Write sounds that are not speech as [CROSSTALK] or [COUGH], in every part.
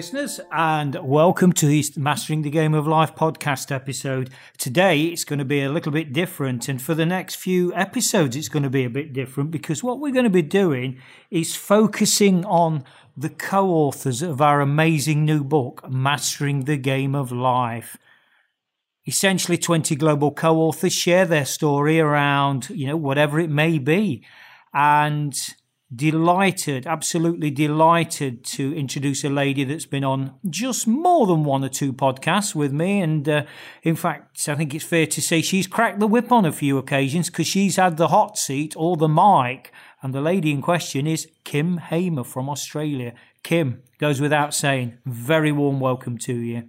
Listeners, and welcome to the Mastering the Game of Life podcast episode. Today, it's going to be a little bit different, and for the next few episodes, it's going to be a bit different because what we're going to be doing is focusing on the co authors of our amazing new book, Mastering the Game of Life. Essentially, 20 global co authors share their story around, you know, whatever it may be. And delighted, absolutely delighted to introduce a lady that's been on just more than one or two podcasts with me. And uh, in fact, I think it's fair to say she's cracked the whip on a few occasions because she's had the hot seat or the mic. And the lady in question is Kim Hamer from Australia. Kim, goes without saying, very warm welcome to you.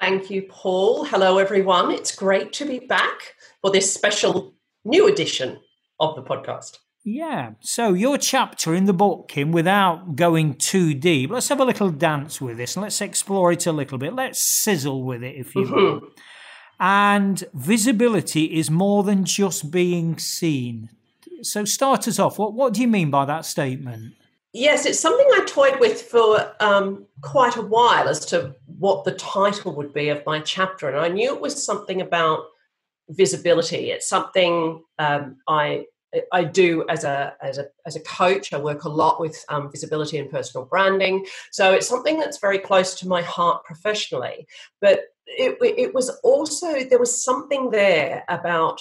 Thank you, Paul. Hello, everyone. It's great to be back for this special new edition of the podcast. Yeah. So your chapter in the book, Kim, without going too deep, let's have a little dance with this and let's explore it a little bit. Let's sizzle with it, if you mm-hmm. will. And visibility is more than just being seen. So start us off. What what do you mean by that statement? Yes, it's something I toyed with for um, quite a while as to what the title would be of my chapter, and I knew it was something about visibility. It's something um, I I do as a as a as a coach. I work a lot with um, visibility and personal branding, so it's something that's very close to my heart professionally. But it, it was also there was something there about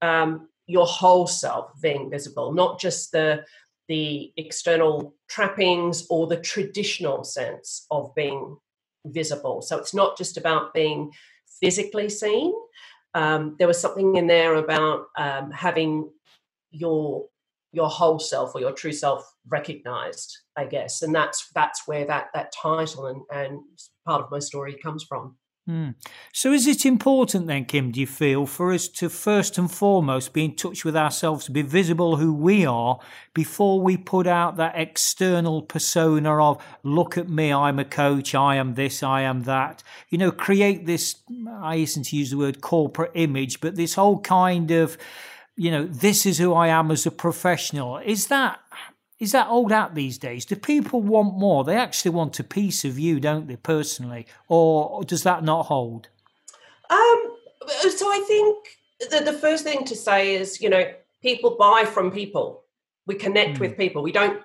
um, your whole self being visible, not just the the external trappings or the traditional sense of being visible. So it's not just about being physically seen. Um, there was something in there about um, having your your whole self or your true self recognized i guess. And that's that's where that that title and and part of my story comes from. Mm. so is it important then kim do you feel for us to first and foremost be in touch with ourselves to be visible who we are before we put out that external persona of look at me i'm a coach i am this i am that. You know create this i hasten to use the word corporate image but this whole kind of you know, this is who I am as a professional. Is that is that old out these days? Do people want more? They actually want a piece of you, don't they, personally? Or does that not hold? Um, so I think the, the first thing to say is, you know, people buy from people. We connect mm. with people. We don't,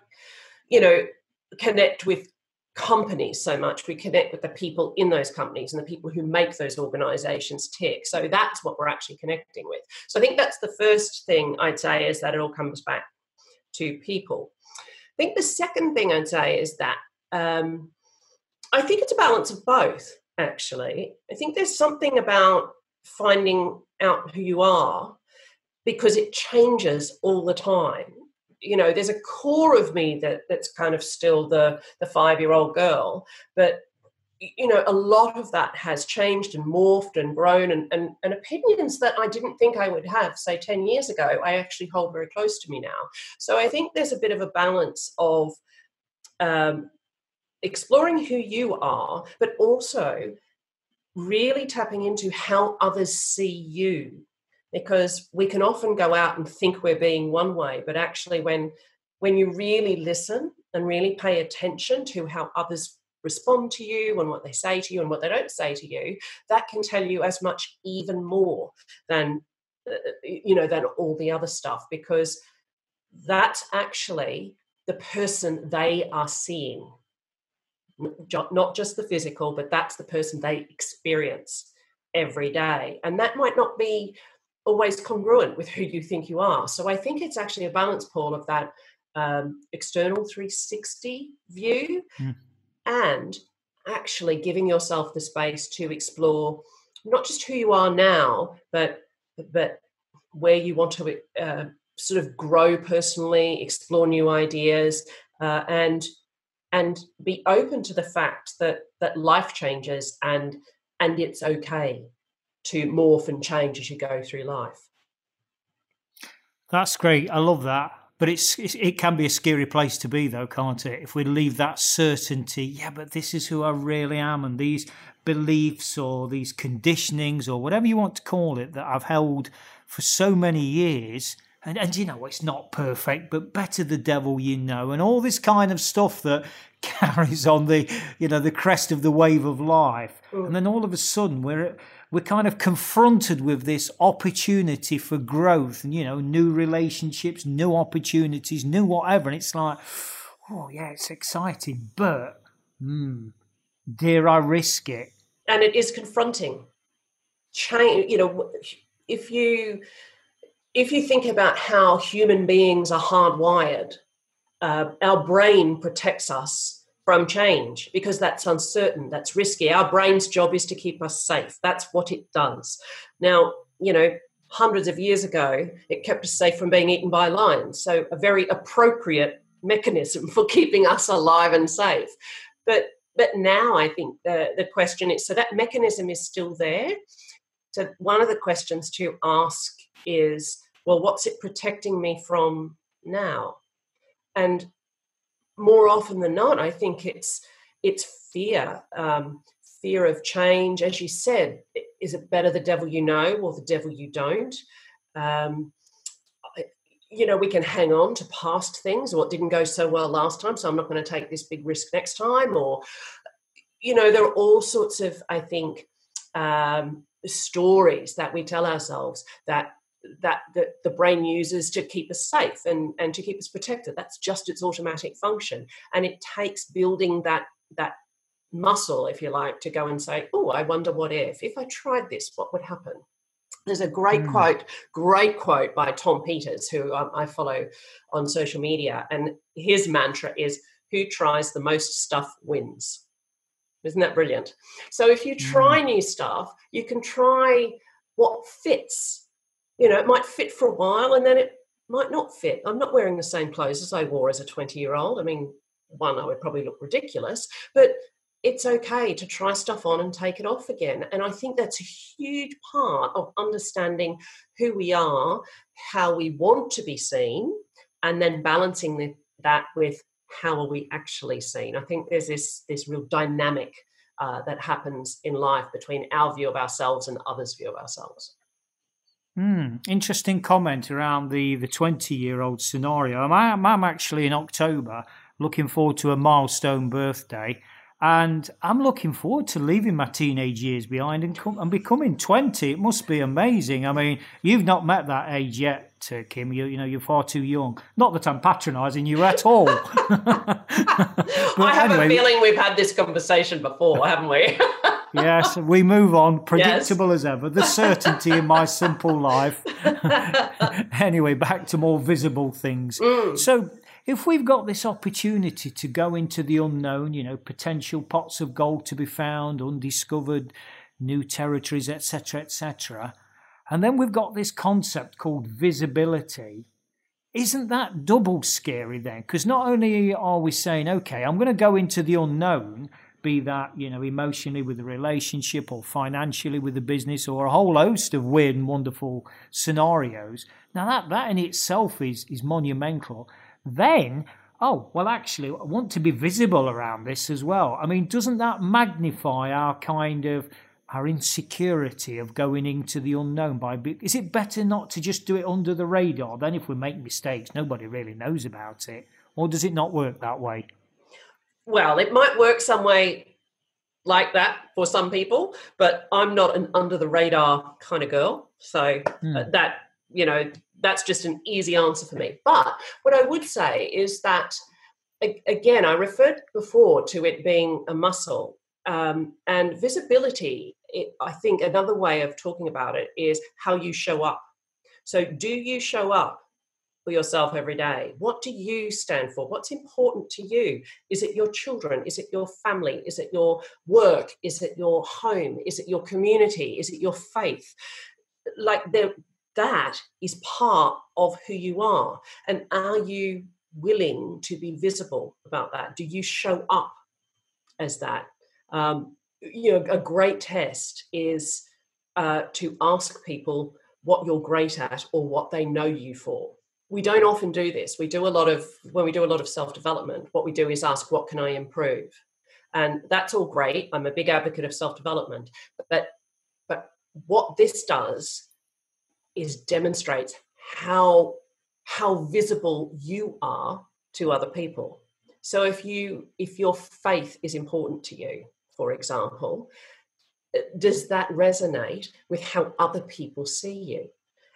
you know, connect with companies so much. We connect with the people in those companies and the people who make those organizations tick. So that's what we're actually connecting with. So I think that's the first thing I'd say is that it all comes back to people. I think the second thing I'd say is that um, I think it's a balance of both, actually. I think there's something about finding out who you are because it changes all the time you know there's a core of me that that's kind of still the the five year old girl but you know a lot of that has changed and morphed and grown and, and, and opinions that i didn't think i would have say 10 years ago i actually hold very close to me now. So i think there's a bit of a balance of um, exploring who you are but also really tapping into how others see you because we can often go out and think we're being one way but actually when when you really listen and really pay attention to how others respond to you and what they say to you and what they don't say to you that can tell you as much even more than uh, you know than all the other stuff because that's actually the person they are seeing not just the physical but that's the person they experience every day. And that might not be always congruent with who you think you are. So I think it's actually a balance, Paul, of that um, external 360 view Mm. and actually giving yourself the space to explore not just who you are now, but but where you want to uh, sort of grow personally, explore new ideas, uh, and and be open to the fact that that life changes and and it's okay to morph and change as you go through life. That's great. I love that. But it's, it's it can be a scary place to be, though, can't it? If we leave that certainty, yeah, but this is who I really am, and these beliefs or these conditionings or whatever you want to call it that I've held for so many years. And, and you know, it's not perfect, but better the devil you know, and all this kind of stuff that [LAUGHS] carries on the, you know, the crest of the wave of life. Mm. And then all of a sudden we're we're kind of confronted with this opportunity for growth and you know new relationships new opportunities new whatever and it's like oh yeah it's exciting but hmm, dare i risk it and it is confronting change you know if you if you think about how human beings are hardwired uh, our brain protects us from change because that's uncertain that's risky. Our brain's job is to keep us safe. That's what it does. Now you know hundreds of years ago it kept us safe from being eaten by lions. So a very appropriate mechanism [LAUGHS] for keeping us alive and safe. But but now i think the the question is so that mechanism is still there? So one of the questions to ask is well what's it protecting me from now and more often than not, I think it's it's fear, um, fear of change. As you said, is it better the devil you know or the devil you don't? Um, you know, we can hang on to past things it didn't go so well last time, so I'm not going to take this big risk next time. Or, you know, there are all sorts of, I think, um, stories that we tell ourselves that that the, the brain uses to keep us safe and, and to keep us protected. That's just its automatic function. And it takes building that that muscle, if you like, to go and say, oh, I wonder what if. If I tried this, what would happen? There's a great mm. quote, great quote by Tom Peters, who I follow on social media. And his mantra is, who tries the most stuff wins. Isn't that brilliant? So if you try mm. new stuff, you can try what fits you know, it might fit for a while and then it might not fit. I'm not wearing the same clothes as I wore as a 20 year old. I mean, one, I would probably look ridiculous, but it's okay to try stuff on and take it off again. And I think that's a huge part of understanding who we are, how we want to be seen, and then balancing the, that with how are we actually seen. I think there's this this real dynamic uh, that happens in life between our view of ourselves and others' view of ourselves. Hmm, interesting comment around the the twenty year old scenario. I'm, I'm actually in October looking forward to a milestone birthday, and I'm looking forward to leaving my teenage years behind and, come, and becoming twenty. It must be amazing. I mean, you've not met that age yet, uh, Kim. You you know you're far too young. Not that I'm patronising you at all. [LAUGHS] I have anyway, a feeling we've had this conversation before, haven't we? [LAUGHS] yes, we move on. Predictable yes. as ever. The certainty in my simple life. [LAUGHS] anyway, back to more visible things. Mm. So, if we've got this opportunity to go into the unknown, you know, potential pots of gold to be found, undiscovered new territories, etc., etc., and then we've got this concept called visibility. Isn't that double scary then? Because not only are we saying, okay, I'm going to go into the unknown, be that you know emotionally with the relationship or financially with the business or a whole host of weird and wonderful scenarios. Now that that in itself is is monumental. Then oh well actually i want to be visible around this as well. I mean doesn't that magnify our kind of our insecurity of going into the unknown by is it better not to just do it under the radar? Then if we make mistakes nobody really knows about it. Or does it not work that way well, it might work some way like that for some people, but I'm not an under the radar kind of girl. So mm. that, you know, that's just an easy answer for me. But what I would say is that, again, I referred before to it being a muscle. Um, and visibility, it, I think another way of talking about it is how you show up. So, do you show up for yourself every day. What do you stand for? What's important to you? Is it your children? Is it your family? Is it your work? Is it your home? Is it your community? Is it your faith? Like that is part of who you are. And are you willing to be visible about that? Do you show up as that? Um, you know, a great test is uh, to ask people what you're great at or what they know you for we don't often do this. We do a lot of when we do a lot of self development. What we do is ask, "What can I improve?" And that's all great. I'm a big advocate of self development, but but what this does is demonstrates how how visible you are to other people. So if you if your faith is important to you, for example, does that resonate with how other people see you?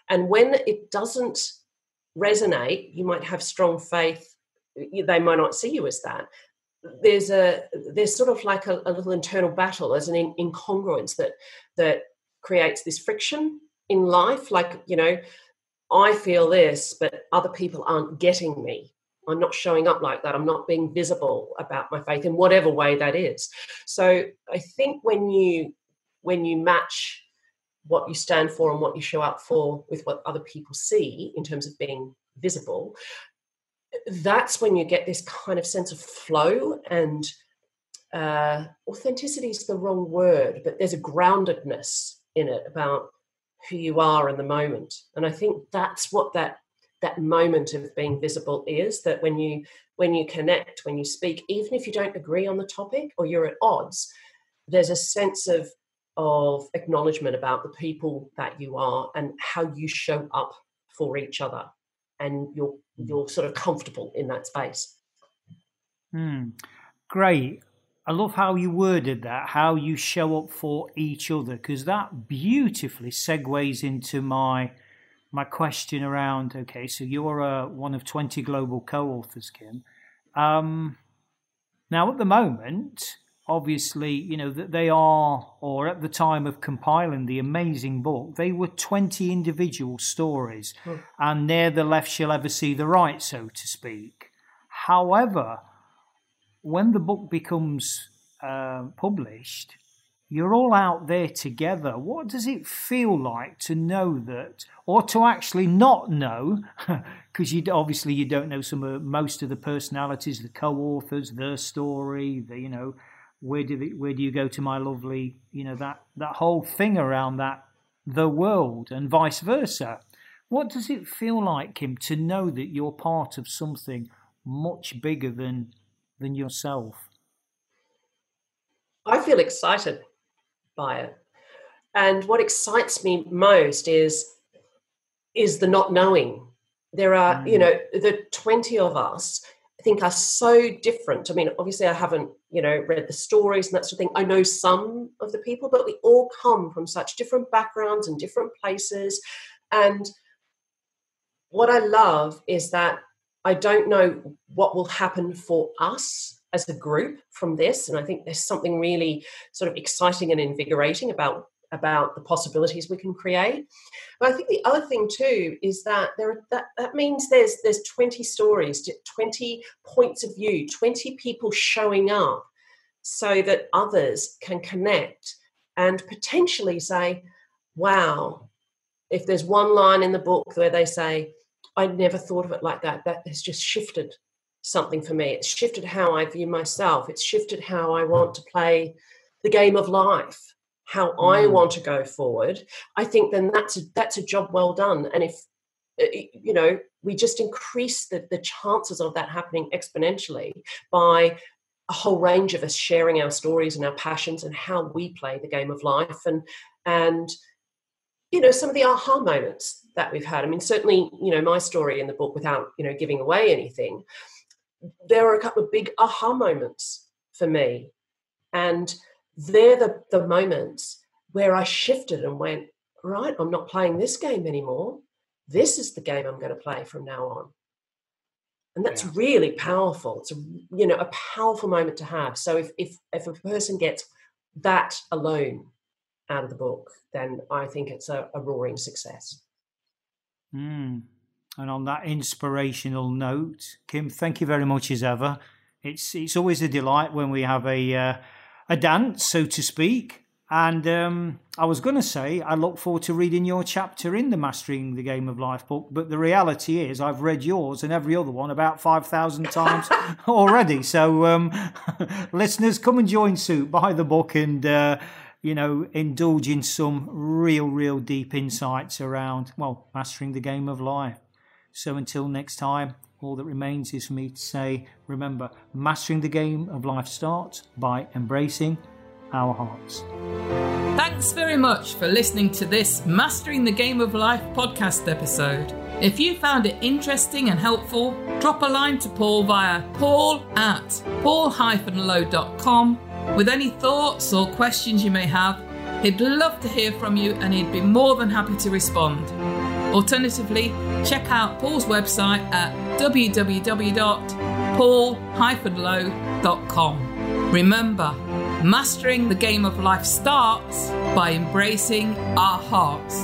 And when it doesn't resonate, you might have strong faith. They might not see you as that. There's a there's sort of like a, a little internal battle, as an in, incongruence that that creates this friction in life. Like you know, I feel this, but other people aren't getting me. I'm not showing up like that. I'm not being visible about my faith in whatever way that is. So I think when you when you match what you stand for and what you show up for with what other people see in terms of being visible, that's when you get this kind of sense of flow and uh, authenticity is the wrong word, but there's a groundedness in it about who you are in the moment. And I think that's what that that moment of being visible is that when you when you connect when you speak even if you don't agree on the topic or you're at odds there's a sense of of acknowledgement about the people that you are and how you show up for each other and you're mm. you're sort of comfortable in that space. Mm, great. I love how you worded that how you show up for each other because that beautifully segues into my my question around okay so you're uh, one of 20 global co-authors kim. Um, now at the moment obviously, you know, that they are, or at the time of compiling the amazing book, they were 20 individual stories, hmm. and ne'er the left shall ever see the right, so to speak. However, when the book becomes uh, published, you're all out there together. What does it feel like to know that, or to actually not know? [LAUGHS] Because you obviously you don't know some of most of the personalities, the co-authors, their story, the you know where do the, where do you go to my lovely you know that that whole thing around that the world and vice versa? What does it feel like kim to know that you're part of something much bigger than than yourself? I feel excited by it. And what excites me most is is the not knowing. There are mm. you know the 20 of us think are so different. I mean, obviously, I haven't, you know, read the stories and that sort of thing. I know some of the people, but we all come from such different backgrounds and different places. And what I love is that I don't know what will happen for us as a group from this. And I think there's something really sort of exciting and invigorating about about the possibilities we can create. But I think the other thing too is that there that, that means there's there's 20 stories, 20 points of view, 20 people showing up so that others can connect and potentially say, wow, if there's one line in the book where they say, I never thought of it like that, that has just shifted something for me. It's shifted how I view myself. It's shifted how I want to play the game of life how mm. I want to go forward, I think then that's a, that's a job well done. And if uh, you know we just increase the, the chances of that happening exponentially by a whole range of us sharing our stories and our passions and how we play the game of life and and you know some of the aha moments that we've had i mean certainly you know my story in the book without you know giving away anything there are a couple of big aha moments for me and they're the, the moments where I shifted and went, right, I'm not playing this game anymore. This is the game I'm going to play from now on. And that's yeah. really powerful. It's a you know a powerful moment to have. So if if if a person gets that alone out of the book, then I think it's a, a roaring success. Mm. And on that inspirational note, Kim, thank you very much as ever. It's it's always a delight when we have a uh, a dance, so to speak. And um, I was going to say I look forward to reading your chapter in the Mastering the Game of Life book, but the reality is I've read yours and every other one about five thousand [LAUGHS] times already. So um, [LAUGHS] listeners, come and join suit, buy the book, and uh, you know indulge in some real, real deep insights around well mastering the game of life. So until next time, all that remains is for me to say, remember, mastering the game of life starts by embracing our hearts. Thanks very much for listening to this Mastering the Game of Life podcast episode. If you found it interesting and helpful, drop a line to Paul via paul at paul-low.com with any thoughts or questions you may have. He'd love to hear from you and he'd be more than happy to respond. Alternatively, check out Paul's website at www.paul-low.com. Remember, mastering the game of life starts by embracing our hearts.